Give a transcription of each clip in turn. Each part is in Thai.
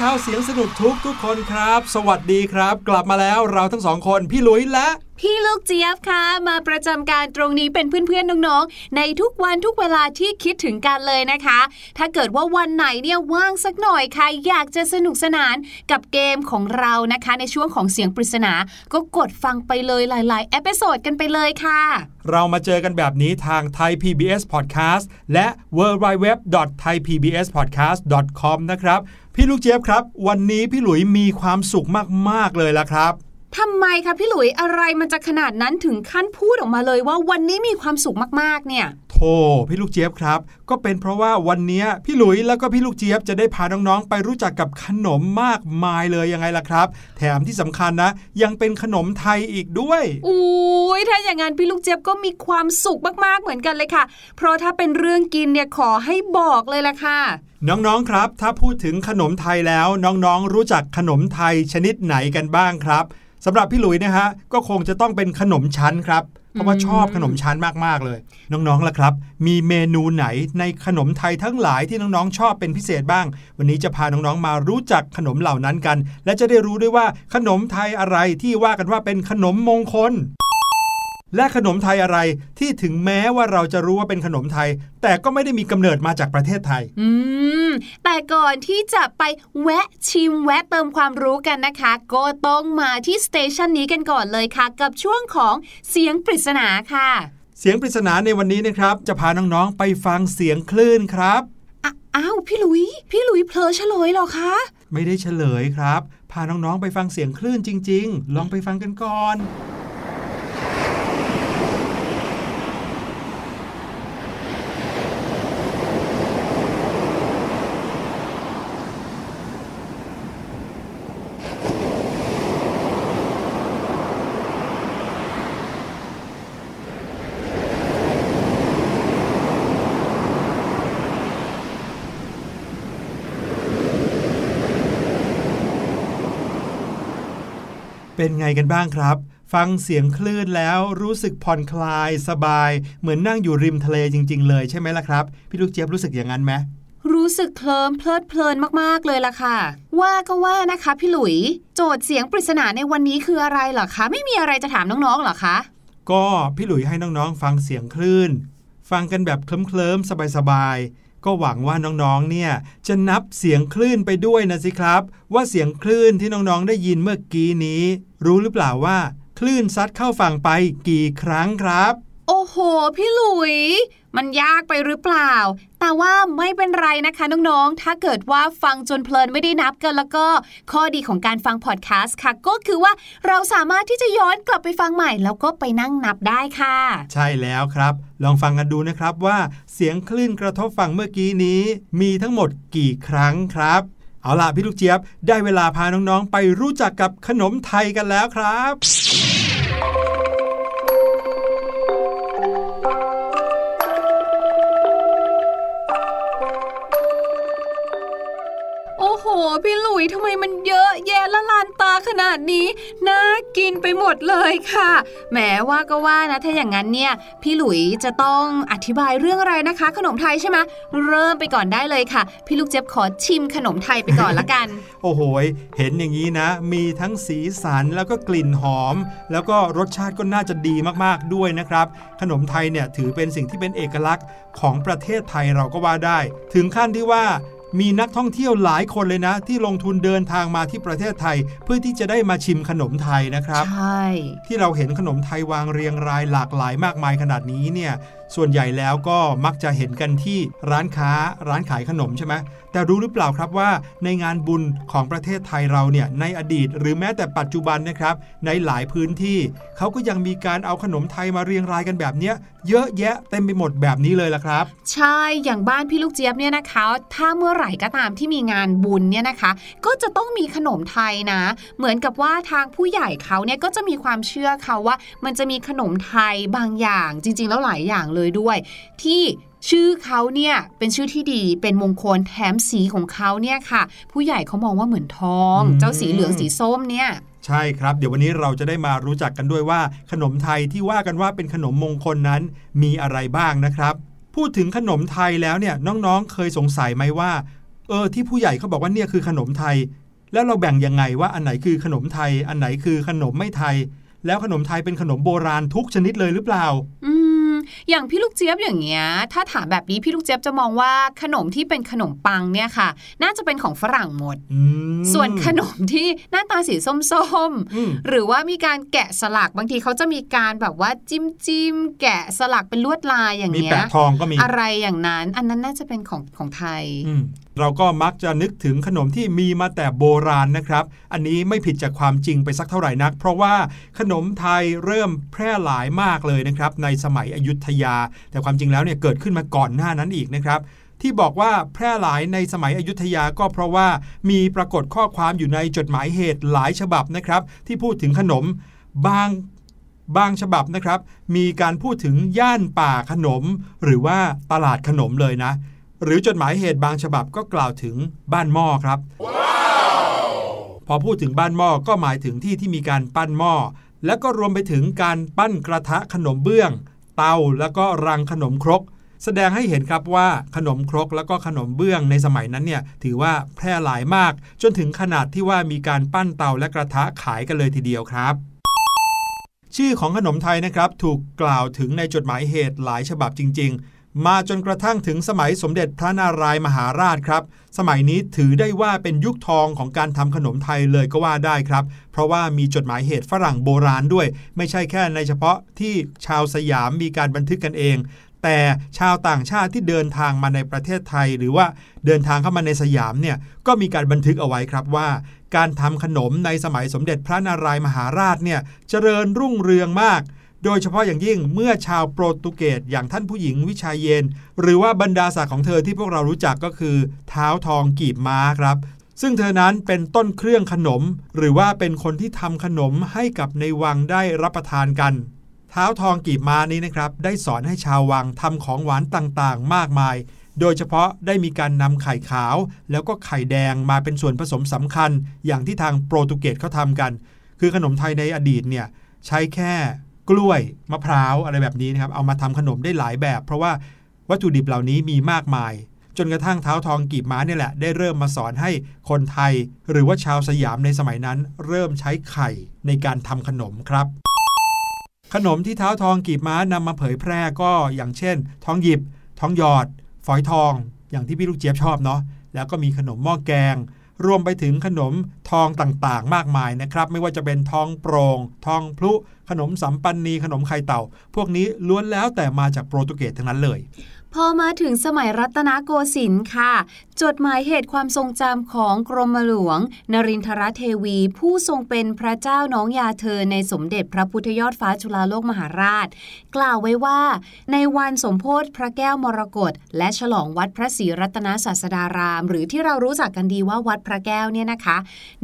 ชาวเสียงสนุกทุกทุกคนครับ สวัสดีครับ กลับมาแล้วเราทั้งสองคนพี่หลุยและ พี่ลูกเจี๊ยบคะมาประจำการตรงนี้เป็นเพื่อนๆน้องๆในทุกวันทุกเวลาที่คิดถึงกันเลยนะคะ ถ้าเกิดว่าวันไหนเนี่ยว่างสักหน่อยค่ะอยากจะสนุกสนานกับเกมของเรานะคะ ในช่วงของเสียงปริศนา ก็กดฟังไปเลยหลาย ๆ episode กันไปเลยค่ะ เรามาเจอกันแบบนี้ทางไทย PBS Podcast และ w w w t h a i PBS Podcast com นะครับ พี่ลูกเจี๊ยบครับ วันนี้พี่หลุยมีความสุขมาก ๆ เลยละครับ ทำไมคะพี่หลุยอะไรมันจะขนาดนั้นถึงขั้นพูดออกมาเลยว่าวันนี้มีความสุขมากๆ เนี่ยโธ่พี่ลูกเจี๊ยบครับ ก็เป็นเพราะว่าวันนี้พี่หลุยแล้วก็พี่ลูกเจี๊ยบจะได้พาน้องๆ ไปรู้จักกับขนมมากมายเลยยังไงล่ะครับ แถมที่สำคัญนะ ยังเป็นขนมไทยอีกด้วยอุ้ยถ้าอย่างนั้นพี่ลูกเจี๊ยบก็มีความสุขมากๆเหมือนกันเลยค่ะ เพราะถ้าเป็นเรื่องกินเนี่ยขอให้บอกเลยละค่ะน้องๆ ครับ ถ้าพูดถึงขนมไทยแล้วน้องๆ รู้จักขนมไทยชนิดไหนกันบ้างครับ สำหรับพี่หลุยนะฮะก็คงจะต้องเป็นขนมชั้นครับ เพราะว่าชอบขนมชั้นมากๆเลย น้องๆล่ะครับ มีเมนูไหนในขนมไทยทั้งหลายที่น้องๆ ชอบเป็นพิเศษบ้าง วันนี้จะพาน้องๆมารู้จักขนมเหล่านั้นกัน และจะได้รู้ด้วยว่าขนมไทยอะไรที่ว่ากันว่าเป็นขนมมงคล และขนมไทยอะไรที่ถึงแม้ว่าเราจะรู้ว่าเป็นขนมไทย แต่ก็ไม่ได้มีกำเนิดมาจากประเทศไทย อืม แต่ก่อนที่จะไปแวะชิมแวะเติมความรู้กันนะคะ ก็ต้องมาที่สเตชันนี้กันก่อนเลยค่ะ กับช่วงของเสียงปริศนาค่ะ เสียงปริศนาในวันนี้นะครับ จะพาน้องๆไปฟังเสียงคลื่นครับอะอ้าวพี่หลุย พี่หลุยเพลอเฉลยเหรอคะ ไม่ได้เฉลยครับ พาน้องๆไปฟังเสียงคลื่นจริง ๆ ลองไปฟังกันก่อน เป็นไงกันบ้างครับ ฟังเสียงคลื่นแล้วรู้สึกผ่อนคลายสบาย เหมือนนั่งอยู่ริมทะเลจริง ๆ เลยใช่ไหมล่ะครับ พี่ลูกเจี๊ยบรู้สึกอย่างนั้นไหมรู้สึกเคลิ้มเพลิดเพลินมากๆเลยล่ะค่ะ ว่าก็ว่านะคะพี่หลุย โจทย์เสียงปริศนาในวันนี้คืออะไรเหรอคะ ไม่มีอะไรจะถามน้องๆเหรอคะ ก็พี่หลุยให้น้องๆ ฟังเสียงคลื่น ฟังกันแบบเคลิ้มๆสบายๆ ก็หวังว่าน้องๆ เนี่ยจะนับเสียงคลื่นไปด้วยนะสิครับ ว่าเสียงคลื่นที่น้องๆ ได้ยินเมื่อกี้นี้ รู้หรือเปล่าว่า คลื่นซัดเข้าฝั่งไปกี่ครั้งครับ โอ้โห พี่หลุย มันยากไปหรือเปล่า แต่ว่าไม่เป็นไรนะคะน้องๆ ถ้าเกิดว่าฟังจนเพลินไม่ได้นับกันแล้วก็ ข้อดีของการฟังพอดแคสต์ค่ะ ก็คือว่าเราสามารถที่จะย้อนกลับไปฟังใหม่ แล้วก็ไปนั่งนับได้ค่ะ ใช่แล้วครับ ลองฟังกันดูนะครับว่าเสียงคลื่นกระทบฝั่งเมื่อกี้นี้ มีทั้งหมดกี่ครั้งครับเอาล่ะพี่ลูกเจี๊ยบได้เวลาพาน้องๆ ไปรู้จักกับขนมไทยกันแล้วครับ พี่หลุยทำไมมันเยอะแยะละลานตาขนาดนี้น่ากินไปหมดเลยค่ะแหมว่าก็ว่านะถ้าอย่างนั้นเนี่ย พี่หลุยจะต้องอธิบายเรื่องอะไรนะคะ ขนมไทยใช่ไหมเริ่มไปก่อนได้เลยค่ะ พี่ลูกเจี๊ยบขอชิมขนมไทยไปก่อนละกัน โอ้โหเห็นอย่างนี้นะ มีทั้งสีสันแล้วก็กลิ่นหอม แล้วก็รสชาติก็น่าจะดีมากๆด้วยนะครับ ขนมไทยเนี่ยถือเป็นสิ่งที่เป็นเอกลักษณ์ของประเทศไทยเราก็ว่าได้ ถึงขั้นที่ว่า มีนักท่องเที่ยวหลายคนเลยนะ ที่ลงทุนเดินทางมาที่ประเทศไทย เพื่อที่จะได้มาชิมขนมไทยนะครับ ใช่ ที่เราเห็นขนมไทยวางเรียงรายหลากหลายมากมายขนาดนี้เนี่ยส่วนใหญ่แล้วก็มักจะเห็นกันที่ร้านค้าร้านขายขนมใช่ไหมแต่รู้หรือเปล่าครับว่าในงานบุญของประเทศไทยเราเนี่ยในอดีต หรือแม้แต่ปัจจุบันนะครับ ในหลายพื้นที่เขาก็ยังมีการเอาขนมไทยมาเรียงรายกันแบบเนี้ยเยอะแยะเต็มไปหมดแบบนี้เลยล่ะครับ ใช่อย่างบ้านพี่ลูกเจี๊ยบเนี่ยนะคะ ถ้าเมื่อไหร่ก็ตามที่มีงานบุญเนี่ยนะคะ ก็จะต้องมีขนมไทยนะ เหมือนกับว่าทางผู้ใหญ่เขาเนี่ยก็จะมีความเชื่อเขาว่า มันจะมีขนมไทยบางอย่างจริง ๆ แล้วหลายอย่างเลยด้วย ที่ชื่อเขาเนี่ยเป็นชื่อที่ดีเป็นมงคลแถมสีของเขาเนี่ยค่ะ ผู้ใหญ่เขามองว่าเหมือนทองอืมเจ้าสีเหลืองสีส้มเนี่ยใช่ครับ เดี๋ยววันนี้เราจะได้มารู้จักกันด้วยว่า ขนมไทยที่ว่ากันว่าเป็นขนมมงคลนั้นมีอะไรบ้างนะครับ พูดถึงขนมไทยแล้วเนี่ยน้องๆ เคยสงสัยไหมว่า เออที่ผู้ใหญ่เขาบอกว่าเนี่ยคือขนมไทย แล้วเราแบ่งยังไงว่าอันไหนคือขนมไทย อันไหนคือขนมไม่ไทย แล้วขนมไทยเป็นขนมโบราณทุกชนิดเลยหรือเปล่า อืม อย่างพี่ลูกเจี๊ยบอย่างเงี้ยถ้าถามแบบนี้พี่ลูกเจี๊ยบจะมองว่าขนมที่เป็นขนมปังเนี่ยค่ะ น่าจะเป็นของฝรั่งหมดอืมส่วนขนมที่หน้าตาสีส้มอืมๆหรือว่ามีการแกะสลักบางทีเขาจะมีการแบบว่าจิ้มจิ้มๆแกะสลักเป็นลวดลายอย่างมีเงี้ยแปะทองก็มีอะไรอย่างนั้น อันนั้นน่าจะเป็นของของไทยอืม เราก็มักจะนึกถึงขนมที่มีมาแต่โบราณนะครับ อันนี้ไม่ผิดจากความจริงไปสักเท่าไหร่นัก เพราะว่าขนมไทยเริ่มแพร่หลายมากเลยนะครับ ในสมัยอยุธยา แต่ความจริงแล้วเนี่ยเกิดขึ้นมาก่อนหน้านั้นอีกนะครับที่บอกว่าแพร่หลายในสมัยอยุธยาก็เพราะว่ามีปรากฏข้อความอยู่ในจดหมายเหตุหลายฉบับนะครับ ที่พูดถึงขนมบางบางฉบับนะครับ มีการพูดถึงย่านป่าขนม หรือว่าตลาดขนมเลยนะ หรือจดหมายเหตุบางฉบับก็กล่าวถึงบ้านหม้อครับพอพูดถึงบ้านหม้อก็หมายถึงที่ที่มีการปั้นหม้อแล้วก็รวมไปถึงการปั้นกระทะขนมเบื้อง เตาแล้วก็รังขนมครก แสดงให้เห็นครับว่าขนมครกแล้วก็ขนมเบื้องในสมัยนั้นเนี่ยถือว่าแพร่หลายมาก จนถึงขนาดที่ว่ามีการปั้นเตาและกระทะขายกันเลยทีเดียวครับชื่อของขนมไทยนะครับถูกกล่าวถึงในจดหมายเหตุหลายฉบับจริง มาจนกระทั่งถึงสมัยสมเด็จพระนารายมหาราชครับ สมัยนี้ถือได้ว่าเป็นยุคทองของการทำขนมไทยเลยก็ว่าได้ครับ เพราะว่ามีจดหมายเหตุฝรั่งโบราณด้วย ไม่ใช่แค่ในเฉพาะที่ชาวสยามมีการบันทึกกันเอง แต่ชาวต่างชาติที่เดินทางมาในประเทศไทย หรือว่าเดินทางเข้ามาในสยามเนี่ยก็มีการบันทึกเอาไว้ครับว่า การทำขนมในสมัยสมเด็จพระนารายมหาราชเนี่ยเจริญรุ่งเรืองมาก โดยเฉพาะอย่างยิ่งเมื่อชาวโปรตุเกสอย่างท่านผู้หญิงวิชาเยน หรือว่าบรรดาศักดิ์ของเธอที่พวกเรารู้จักก็คือเท้าทองกีบม้าครับ ซึ่งเธอนั้นเป็นต้นเครื่องขนม หรือว่าเป็นคนที่ทำขนมให้กับในวังได้รับประทานกันเท้าทองกีบม้านี้นะครับ ได้สอนให้ชาววังทำของหวานต่างๆ มากมาย โดยเฉพาะได้มีการนำไข่ขาว แล้วก็ไข่แดงมาเป็นส่วนผสมสำคัญ อย่างที่ทางโปรตุเกสเขาทำกัน คือขนมไทยในอดีตเนี่ย ใช้แค่ กล้วยมะพร้าวอะไรแบบนี้นะครับ เอามาทำขนมได้หลายแบบ เพราะว่าวัตถุดิบเหล่านี้มีมากมาย จนกระทั่งเท้าทองกีบม้าเนี่ยแหละ ได้เริ่มมาสอนให้คนไทย หรือว่าชาวสยามในสมัยนั้น เริ่มใช้ไข่ในการทำขนมครับ ขนมที่เท้าทองกีบม้านำมาเผยแพร่ก็อย่างเช่น ทองหยิบ ทองหยอด ฝอยทอง อย่างที่พี่ลูกเจี๊ยบชอบเนาะแล้วก็มีขนมหม้อแกง รวมไปถึงขนมทองต่างๆ มากมายนะครับ ไม่ว่าจะเป็นทองโปรง่งทองพลุ ขนมสัมปันนีขนมไข่เต่า พวกนี้ล้วนแล้วแต่มาจากโปรตุเกสทั้งนั้นเลย พอมาถึงสมัยรัตนโกสินทร์ค่ะ จดหมายเหตุความทรงจำของกรมหลวง นรินทรเทวี ผู้ทรงเป็นพระเจ้าน้องยาเธอในสมเด็จพระพุทธยอดฟ้าจุฬาโลกมหาราช กล่าวไว้ว่า ในวันสมโพธิพระแก้วมรกตและฉลองวัดพระศรีรัตนศาสดาราม หรือที่เรารู้จักกันดีว่าวัดพระแก้วเนี่ยนะคะ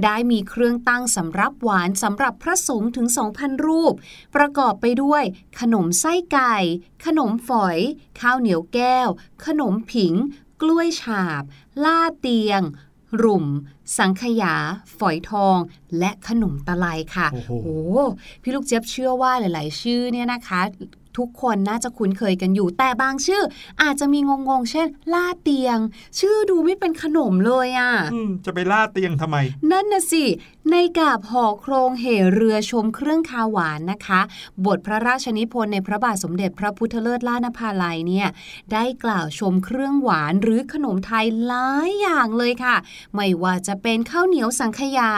ได้มีเครื่องตั้งสำรับหวานสำหรับพระสงฆ์ถึง 2,000 รูป ประกอบไปด้วย ขนมไส้ไก่ ขนมฝอย ข้าวเหนียวแก้ว ขนมผิง กล้วยฉาบ ล่าเตียง รุ่ม สังขยา ฝอยทอง และขนมตะไลค่ะ โอ้โห พี่ลูกเจี๊ยบเชื่อว่าหลาย ๆ ชื่อเนี่ยนะคะ ทุกคนน่าจะคุ้นเคยกันอยู่ แต่บางชื่อ อาจจะมีงงๆ เช่น ล่าเตียง ชื่อดูไม่เป็นขนมเลยอะ่ะอืมจะไปล่าเตียงทำไม นั่นน่ะสิ ในกาบห่อโครงเหเรือชมเครื่องคาวหวานนะคะ บทพระราชนิพนธ์ในพระบาทสมเด็จพระพุทธเลิศล่านภาลัยเนี่ย ได้กล่าวชมเครื่องหวานหรือขนมไทยหลายอย่างเลยค่ะ ไม่ว่าจะเป็นข้าวเหนียวสังขยา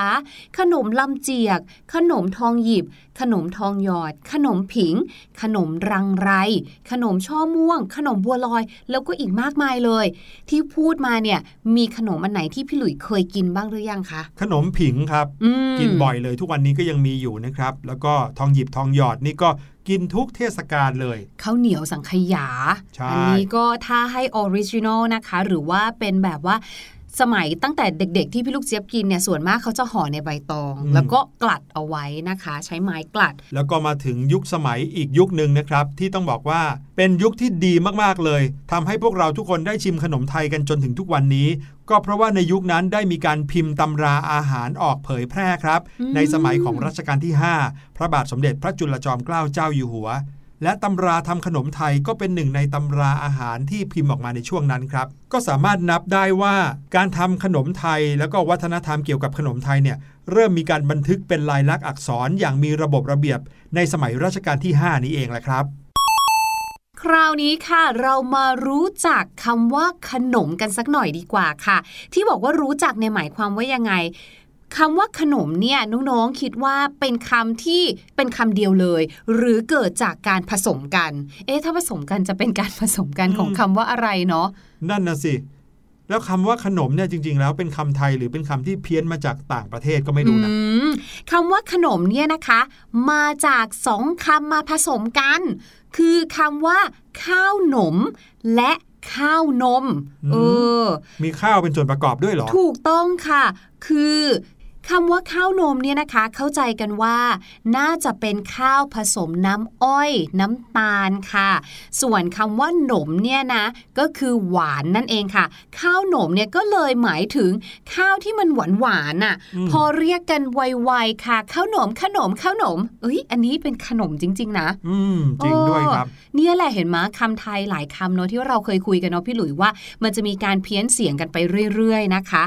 ขนมลำเจียก ขนมทองหยิบขนมทองหยอด ขนมผิง ขนมรังไร ขนมช่อม่วง ขนมบัวลอย แล้วก็อีกมากมายเลย ที่พูดมาเนี่ย มีขนมอันไหนที่พี่หลุยเคยกินบ้างหรือยังคะ ขนมผิงครับอืมกินบ่อยเลยทุกวันนี้ก็ยังมีอยู่นะครับ แล้วก็ทองหยิบทองหยอดนี่ก็กินทุกเทศกาลเลยข้าวเหนียวสังขยาใช่อันนี้ก็ถ้าให้ original นะคะ หรือว่าเป็นแบบว่า สมัยตั้งแต่เด็กๆที่พี่ลูกเจี๊ยบกินเนี่ยส่วนมากเขาจะห่อในใบตอง แล้วก็กลัดเอาไว้นะคะ ใช้ไม้กลัด แล้วก็มาถึงยุคสมัยอีกยุคหนึ่งนะครับ ที่ต้องบอกว่าเป็นยุคที่ดีมากๆเลยทำให้พวกเราทุกคนได้ชิมขนมไทยกันจนถึงทุกวันนี้ ก็เพราะว่าในยุคนั้นได้มีการพิมพ์ตำราอาหารออกเผยแพร่ครับอืมในสมัยของรัชกาลที่ 5 พระบาทสมเด็จพระจุลจอมเกล้าเจ้าอยู่หัว และตำราทำขนมไทยก็เป็นหนึ่งในตำราอาหารที่พิมพ์ออกมาในช่วงนั้นครับ ก็สามารถนับได้ว่าการทำขนมไทย แล้วก็วัฒนธรรมเกี่ยวกับขนมไทยเนี่ยเริ่มมีการบันทึกเป็นลายลักษณ์อักษรอย่างมีระบบระเบียบ ในสมัยรัชกาลที่ 5 นี้เองแหละครับคราวนี้ค่ะเรามารู้จักคำว่าขนมกันสักหน่อยดีกว่าค่ะ ที่บอกว่ารู้จักในหมายความว่ายังไง คำว่าขนมเนี่ยน้องๆคิดว่าเป็นคำที่เป็นคำเดียวเลย หรือเกิดจากการผสมกัน เอ๊ะถ้าผสมกันจะเป็นการผสมกันของคำว่าอะไรเนาะนั่นนะสิแล้วคำว่าขนมเนี่ยจริง ๆ แล้วเป็นคำไทยหรือเป็นคำที่เพี้ยนมาจากต่างประเทศก็ไม่รู้นะอืมคำว่าขนมเนี่ยนะคะ มาจากสองคำมาผสมกัน คือคำว่า ข้าวหนม และข้าวนมอืมเออ มีข้าวเป็นส่วนประกอบด้วยเหรอ ถูกต้องค่ะ คือ คำว่าข้าวนมเนี่ยนะคะ เข้าใจกันว่า น่าจะเป็นข้าวผสมน้ำอ้อย น้ำตาลค่ะ ส่วนคำว่าหนมเนี่ยนะ ก็คือหวานนั่นเองค่ะ ข้าวหนมเนี่ยก็เลยหมายถึงข้าวที่มันหวานหวานๆน่ะอืมพอเรียกกันไวๆค่ะ ข้าวหนมขนมข้าวหนม เอ้ย อันนี้เป็นขนมจริง ๆ นะ อืมจริงด้วยครับ เนี่ยแหละเห็นไหมคำไทยหลายคำเนาะที่เราเคยคุยกันเนาะพี่หลุยว่า มันจะมีการเพี้ยนเสียงกันไปเรื่อย ๆ นะคะ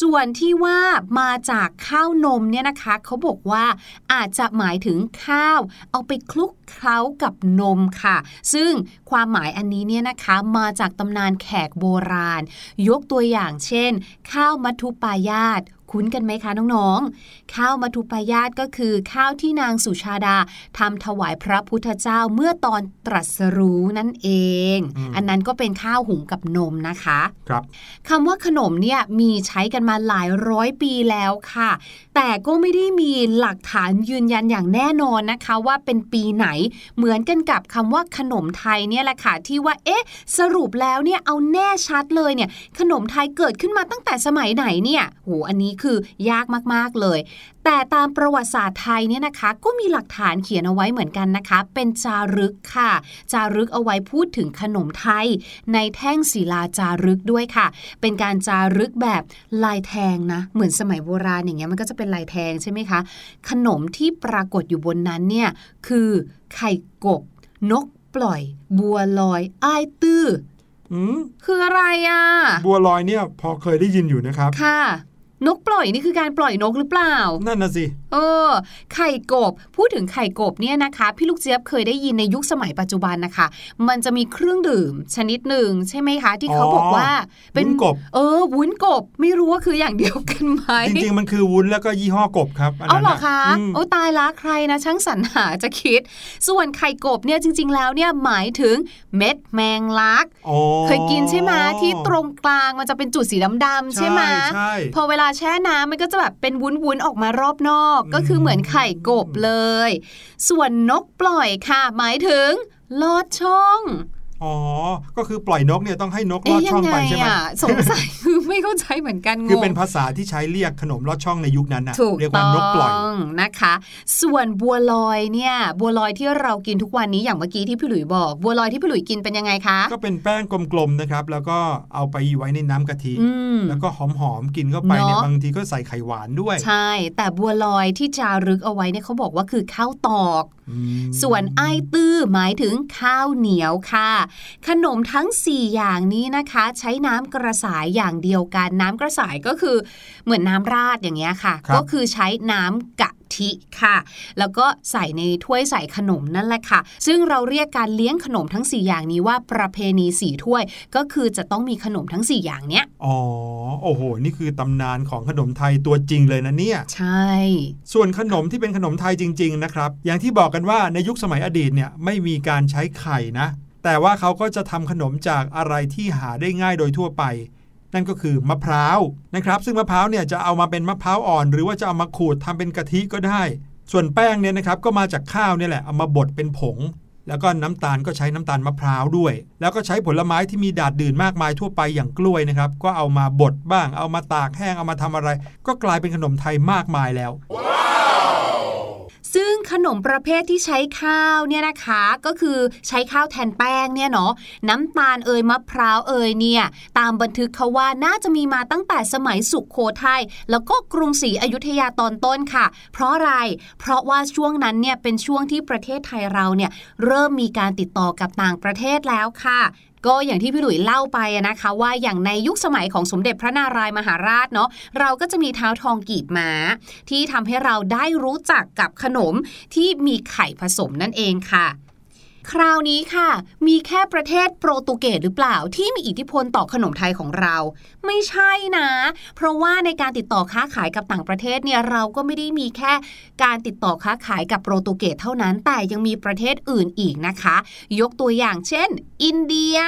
ส่วนที่ว่ามาจากข้าวนมเนี่ยนะคะเขาบอกว่าอาจจะหมายถึงข้าว เอาไปคลุก เคล้ากับนมค่ะ ซึ่งความหมายอันนี้เนี่ยนะคะมาจากตำนานแขกโบราณ ยกตัวอย่างเช่น ข้าวมัทุปายาตคุ้นกันไหมคะน้องๆ ข้าวมัทุปายาตก็คือข้าวที่นางสุชาดาทำถวายพระพุทธเจ้าเมื่อตอนตรัสรู้นั่นเองอืมอันนั้นก็เป็นข้าวหุงกับนมนะคะ ครับคำว่าขนมเนี่ยมีใช้กันมาหลายร้อยปีแล้วค่ะ แต่ก็ไม่ได้มีหลักฐานยืนยันอย่างแน่นอนนะคะ ว่าเป็นปีไหนเหมือนกันกับคำว่าขนมไทยเนี่ยแหละค่ะที่ว่าเอ๊ะ สรุปแล้วเนี่ยเอาแน่ชัดเลยเนี่ยขนมไทยเกิดขึ้นมาตั้งแต่สมัยไหนเนี่ยโหอันนี้คือยากมากๆเลย แต่ตามประวัติศาสตร์ไทยเนี่ยนะคะ ก็มีหลักฐานเขียนเอาไว้เหมือนกันนะคะ เป็นจารึกค่ะ จารึกเอาไว้พูดถึงขนมไทย ในแท่งศิลาจารึกด้วยค่ะ เป็นการจารึกแบบลายแทงนะ เหมือนสมัยโบราณอย่างเงี้ยมันก็จะเป็นลายแทงใช่ไหมคะ ขนมที่ปรากฏอยู่บนนั้นเนี่ยคือไข่กบ นกปล่อย บัวลอยอ้ายตื้ออืมคืออะไรอะ บัวลอยเนี่ยพอเคยได้ยินอยู่นะครับ ค่ะ นกปล่อยนี่คือการปล่อยนกหรือเปล่า นั่นนะสิ เออ ไข่กบ พูดถึงไข่กบเนี่ยนะคะ พี่ลูกเจี๊ยบเคยได้ยินในยุคสมัยปัจจุบันนะคะ มันจะมีเครื่องดื่มชนิดหนึ่งใช่ไหมคะ ที่เขาบอกว่าเป็นวุ้นกบ เออ วุ้นกบ ไม่รู้ว่าคืออย่างเดียวกันไหมจริงๆ มันคือวุ้นแล้วก็ยี่ห้อกบครับนเอานั้นเหรอคะอืมโอ้ตายละใครนะ ช่างสรรหาจะคิด ส่วนไข่กบเนี่ยจริง ๆ แล้วเนี่ยหมายถึงเม็ดแมงลักอ๋อเคยกินใช่ไหมที่ตรงกลางมันจะเป็นจุดสีดำๆใช่ไหมใช่พอเวลาแช่น้ำมันก็จะแบบเป็นวุ้นๆออกมารอบนอกก็คือเหมือนไข่กบเลย ส่วนนกปล่อยค่ะ หมายถึงลอดช่อง อ๋อ ก็คือปล่อยนกเนี่ยต้องให้นกลเอ๊ะอดยัช่องไงไปใช่ไหมอะสงสัยคือไม่เข้าใจเหมือนกันงงคือเป็นภาษาที่ใช้เรียกขนมลอดช่องในยุคนั้นนะถูกเรียกว่าต้นกปล่อยองนะคะ ส่วนบัวลอยเนี่ยบัวลอยที่เรากินทุกวันนี้อย่างเมื่อกี้ที่พี่หลุยบอก บัวลอยที่พี่หลุยกินเป็นยังไงคะ ก็เป็นแป้งกลมๆนะครับ แล้วก็เอาไปไว้ในน้ำกะทิอืมแล้วก็หอมๆกินเข้าไปเนี่ยเนอะบางทีก็ใส่ไข่หวานด้วย ใช่ แต่บัวลอยที่จารึกเอาไว้เนี่ยเขาบอกว่าคือข้าวตอกอืม ส่วนไอ้ตื้อหมายถึงข้าวเหนียวค่ะ ขนมทั้ง 4 อย่างนี้นะคะ ใช้น้ำกระสายอย่างเดียวกัน น้ำกระสายก็คือเหมือนน้ำราดอย่างเงี้ยค่ะครับก็คือใช้น้ำกะ ทิค่ะ แล้วก็ใส่ในถ้วยใส่ขนมนั่นแหละค่ะ ซึ่งเราเรียกการเลี้ยงขนมทั้ง 4 อย่างนี้ว่าประเพณีสีถ้วย ก็คือจะต้องมีขนมทั้ง 4 อย่างเนี้ย อ๋อ โอ้โห นี่คือตำนานของขนมไทยตัวจริงเลยนะเนี่ย ใช่ ส่วนขนมที่เป็นขนมไทยจริง ๆ นะครับ อย่างที่บอกกันว่าในยุคสมัยอดีตเนี่ยไม่มีการใช้ไข่นะ แต่ว่าเขาก็จะทำขนมจากอะไรที่หาได้ง่ายโดยทั่วไป นั่นก็คือมะพร้าวนะครับ ซึ่งมะพร้าวเนี่ยจะเอามาเป็นมะพร้าวอ่อน หรือว่าจะเอามาขูดทำเป็นกะทิก็ได้ ส่วนแป้งเนี่ยนะครับก็มาจากข้าวเนี่ยแหละเอามาบดเป็นผง แล้วก็น้ำตาลก็ใช้น้ำตาลมะพร้าวด้วย แล้วก็ใช้ผลไม้ที่มีดาดดื่นมากมายทั่วไปอย่างกล้วยนะครับก็เอามาบดบ้าง เอามาตากแห้งเอามาทำอะไร ก็กลายเป็นขนมไทยมากมายแล้ว ซึ่งขนมประเภทที่ใช้ข้าวเนี่ยนะคะก็คือใช้ข้าวแทนแป้งเนี่ยเนาะน้ำตาลเอ่ยมะพร้าวเอ่ยเนี่ยตามบันทึกเขาว่าน่าจะมีมาตั้งแต่สมัยสุขโขทัยแล้วก็กรุงศรีอยุธยาตอนต้นค่ะ เพราะอะไร เพราะว่าช่วงนั้นเนี่ยเป็นช่วงที่ประเทศไทยเราเนี่ยเริ่มมีการติดต่อกับต่างประเทศแล้วค่ะ ก็อย่างที่พี่หลุยเล่าไปนะคะ ว่าอย่างในยุคสมัยของสมเด็จพระนารายมหาราชเนาะเราก็จะมีเท้าทองกีบม้า ที่ทำให้เราได้รู้จักกับขนมที่มีไข่ผสมนั่นเองค่ะ คราวนี้ค่ะ มีแค่ประเทศโปรตุเกสหรือเปล่าที่มีอิทธิพลต่อขนมไทยของเรา ไม่ใช่นะ เพราะว่าในการติดต่อค้าขายกับต่างประเทศเนี่ยเราก็ไม่ได้มีแค่การติดต่อค้าขายกับโปรตุเกสเท่านั้น แต่ยังมีประเทศอื่นอีกนะคะ ยกตัวอย่างเช่น อินเดีย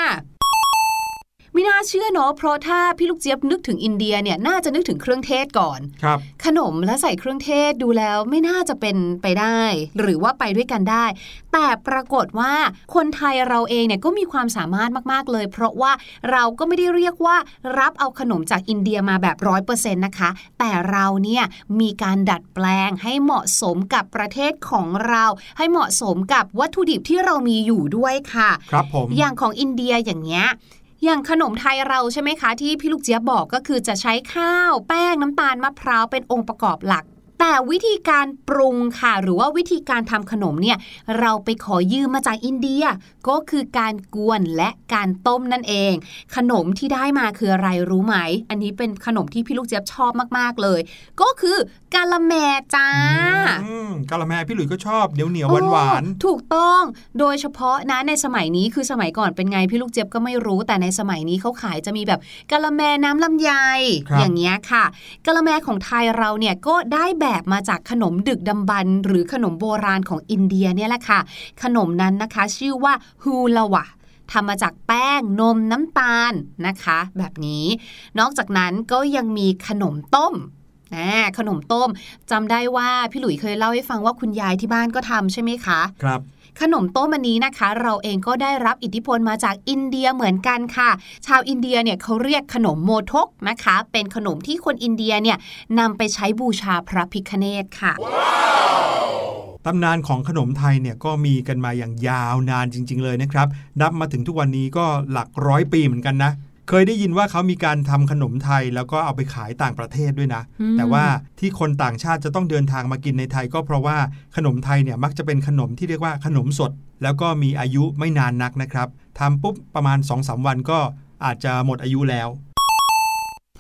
ไม่น่าเชื่อเนาะเพราะถ้าพี่ลูกเจี๊ยบนึกถึงอินเดียเนี่ยน่าจะนึกถึงเครื่องเทศก่อนครับขนมและใส่เครื่องเทศดูแล้วไม่น่าจะเป็นไปได้ หรือว่าไปด้วยกันได้ แต่ปรากฏว่าคนไทยเราเองเนี่ยก็มีความสามารถมากๆเลย เพราะว่าเราก็ไม่ได้เรียกว่ารับเอาขนมจากอินเดียมาแบบร้อยเปอร์เซ็นต์นะคะ แต่เราเนี่ยมีการดัดแปลงให้เหมาะสมกับประเทศของเรา ให้เหมาะสมกับวัตถุดิบที่เรามีอยู่ด้วยค่ะ ครับผมอย่างของอินเดียอย่างเงี้ย อย่างขนมไทยเราใช่ไหมคะ ที่พี่ลูกเจี๊ยบบอกก็คือจะใช้ข้าว แป้งน้ำตาลมะพร้าวเป็นองค์ประกอบหลัก แต่วิธีการปรุงค่ะ หรือว่าวิธีการทำขนมเนี่ยเราไปขอยืมมาจากอินเดีย ก็คือการกวนและการต้มนั่นเอง ขนมที่ได้มาคืออะไรรู้ไหม อันนี้เป็นขนมที่พี่ลูกเจี๊ยบชอบมากๆเลย ก็คือ กาละแมจ้าอืมกะละแมพี่หลุยส์ก็ชอบเหนียวเหนียวหวานหวานโอ้ถูกต้องโดยเฉพาะนะในสมัยนี้คือสมัยก่อนเป็นไงพี่ลูกเจี๊ยบก็ไม่รู้แต่ในสมัยนี้เขาขายจะมีแบบกะละแมน้ำลำไยอย่างเงี้ยค่ะกะละแมของไทยเราเนี่ยก็ได้แบบมาจากขนมดึกดำบรรพ์หรือขนมโบราณของอินเดียเนี่ยแหละค่ะ ขนมนั้นนะคะ ชื่อว่าฮูลาวะทำมาจากแป้งนมน้ำตาลนะคะ แบบนี้ นอกจากนั้นก็ยังมีขนมต้ม อ่าขนมต้มจำได้ว่าพี่หลุยเคยเล่าให้ฟังว่าคุณยายที่บ้านก็ทำใช่ไหมคะๆครับขนมต้มอันนี้นะคะ เราเองก็ได้รับอิทธิพลมาจากอินเดียเหมือนกันค่ะ ชาวอินเดียเนี่ยเขาเรียกขนมโมทกนะคะ เป็นขนมที่คนอินเดียเนี่ยนำไปใช้บูชาพระพิคเนตค่ะตำนานของขนมไทยเนี่ยก็มีกันมาอย่างยาวนานจริง ๆ เลยนะครับ นับมาถึงทุกวันนี้ก็หลักร้อยปีเหมือนกันนะ เคยได้ยินว่าเขามีการทำขนมไทยแล้วก็เอาไปขายต่างประเทศด้วยนะอืมแต่ว่าที่คนต่างชาติจะต้องเดินทางมากินในไทย ก็เพราะว่าขนมไทยเนี่ยมักจะเป็นขนมที่เรียกว่าขนมสด แล้วก็มีอายุไม่นานนักนะครับทำปุ๊บประมาณ2อสวันก็อาจจะหมดอายุแล้ว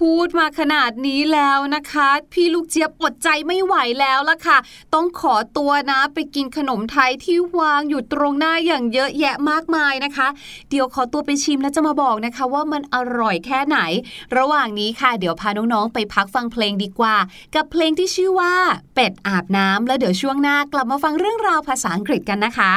พูดมาขนาดนี้แล้วนะคะ พี่ลูกเจี๊ยบอดใจไม่ไหวแล้วล่ะค่ะ ต้องขอตัวนะไปกินขนมไทยที่วางอยู่ตรงหน้าอย่างเยอะแยะมากมายนะคะ เดี๋ยวขอตัวไปชิมแล้วจะมาบอกนะคะว่ามันอร่อยแค่ไหน ระหว่างนี้ค่ะ เดี๋ยวพาน้องๆไปพักฟังเพลงดีกว่า กับเพลงที่ชื่อว่า เป็ดอาบน้ำแล้วเดี๋ยวช่วงหน้ากลับมาฟังเรื่องราวภาษาอังกฤษกันนะคะ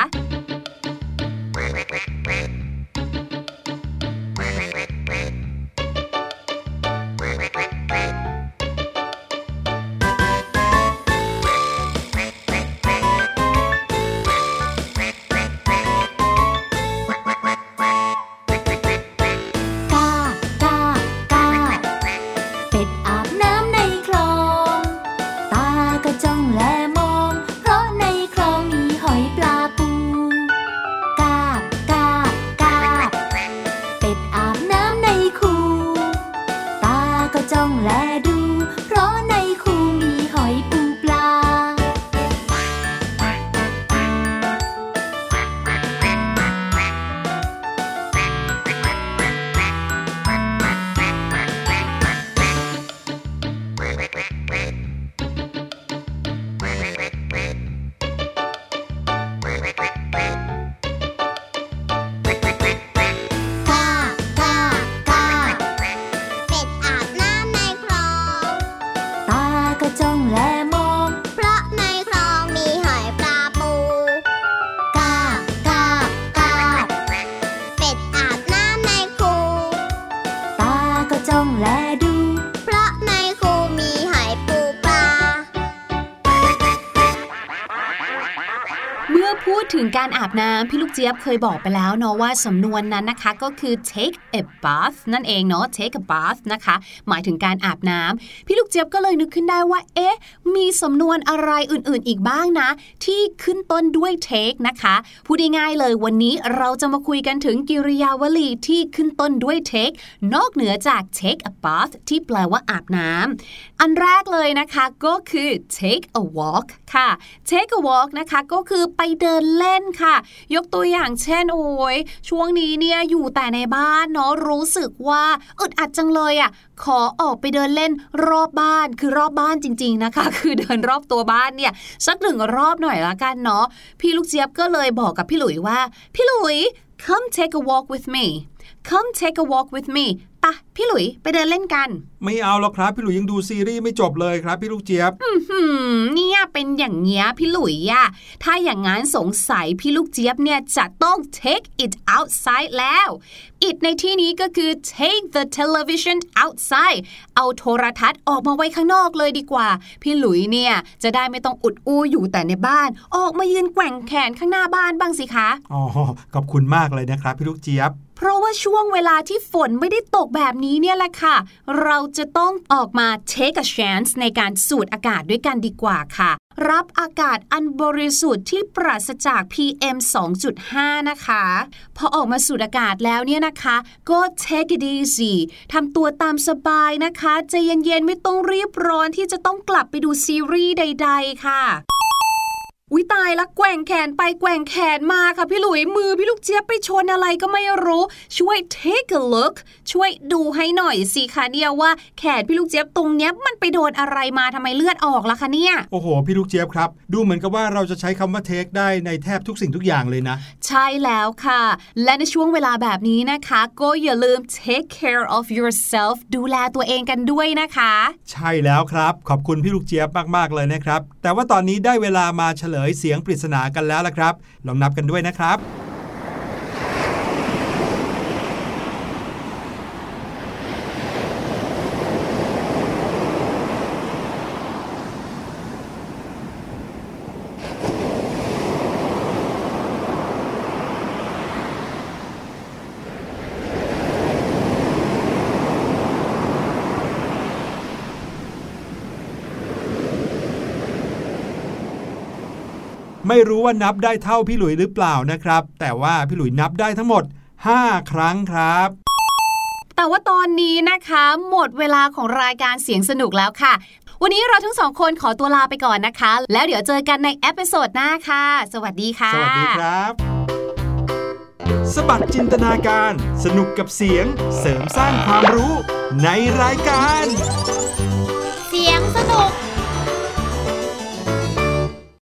ถึงการอาบน้ำพี่ลูกเจี๊ยบเคยบอกไปแล้วเนาะว่าสำนวนนั้นนะคะก็คือ take a bath นั่นเองเนาะ take a bath นะคะ หมายถึงการอาบน้ำพี่ลูกเจี๊ยบก็เลยนึกขึ้นได้ว่า เอ๊ะ มีสำนวนอะไรอื่นๆอีกบ้างนะ ที่ขึ้นต้นด้วย take นะคะพูดง่ายๆเลยวันนี้เราจะมาคุยกันถึงกิริยาวลีที่ขึ้นต้นด้วย take นอกเหนือจาก take a bath ที่แปลว่าอาบน้ำอันแรกเลยนะคะก็คือ take a walk ค่ะ take a walk นะคะก็คือไปเดินเล่นค่ะ ยกตัวอย่างเช่น โอ้ยช่วงนี้เนี่ยอยู่แต่ในบ้านเนาะรู้สึกว่าอึดอัดจังเลยอะ่ะขอออกไปเดินเล่นรอบบ้านคือรอบบ้านจริง ๆนะคะ คือเดินรอบตัวบ้านเนี่ยสักหนึ่งรอบหน่อยละกันเนาะพี่ลูกเจี๊ยบก็เลยบอกกับพี่หลุยว่า พี่หลุย come take a walk with me come take a walk with me ะพี่หลุยไปเดินเล่นกัน ไม่เอาหรอกครับ พี่หลุยยังดูซีรีส์ไม่จบเลยครับพี่ลูกเจี๊ยบหืมเนี่ยเป็นอย่างเงี้ยพี่หลุยอะถ้าอย่างงั้นสงสัยพี่ลูกเจี๊ยบเนี่ยจะต้อง take it outside แล้ว it ในที่นี้ก็คือ take the television outside เอาโทรทัศน์ออกมาไว้ข้างนอกเลยดีกว่า พี่หลุยเนี่ยจะได้ไม่ต้องอุดอู้อยู่แต่ในบ้าน ออกมายืนแกว่งแขนข้างหน้าบ้านบ้างสิคะอ๋อขอบคุณมากเลยนะครับพี่ลูกเจี๊ยบ เพราะว่าช่วงเวลาที่ฝนไม่ได้ตกแบบนี้เนี่ยแหละค่ะ เราจะต้องออกมา take a chance ในการสูดอากาศด้วยกันดีกว่าค่ะ รับอากาศอันบริสุทธิ์ที่ปราศจาก PM 2.5 นะคะ พอออกมาสูดอากาศแล้วเนี่ยนะคะ ก็ take it easy ทำตัวตามสบายนะคะใจเย็นๆ ไม่ต้องรีบร้อนที่จะต้องกลับไปดูซีรีส์ใด ๆ ค่ะ วิตายละแกว่งแขนไปแกว่งแขนมาค่ะพี่หลุยมือพี่ลูกเจี๊ยบไปชนอะไรก็ไม่รู้ ช่วย take a look ช่วยดูให้หน่อยสิคะเนี่ยว่าแขนพี่ลูกเจี๊ยบตรงเนี้ยมันไปโดนอะไรมาทำไมเลือดออกล่ะคะเนี่ยโอ้โห พี่ลูกเจี๊ยบครับ ดูเหมือนกับว่าเราจะใช้คำว่าเทคได้ในแทบทุกสิ่งทุกอย่างเลยนะ ใช่แล้วค่ะ และในช่วงเวลาแบบนี้นะคะ ก็อย่าลืม take care of yourself ดูแลตัวเองกันด้วยนะคะ ใช่แล้วครับ ขอบคุณพี่ลูกเจี๊ยบมากๆเลยนะครับแต่ว่าตอนนี้ได้เวลามาเฉลยเสียงปริศนากันแล้วละครับ ลองนับกันด้วยนะครับ ไม่รู้ว่านับได้เท่าพี่หลุยหรือเปล่านะครับ แต่ว่าพี่หลุยนับได้ทั้งหมด 5 ครั้งครับแต่ว่าตอนนี้นะคะ หมดเวลาของรายการเสียงสนุกแล้วค่ะ วันนี้เราทั้งสองคนขอตัวลาไปก่อนนะคะ แล้วเดี๋ยวเจอกันใน episode หน้าค่ะ สวัสดีค่ะ สวัสดีครับ สะบัดจินตนาการ สนุกกับเสียง เสริมสร้างความรู้ในรายการ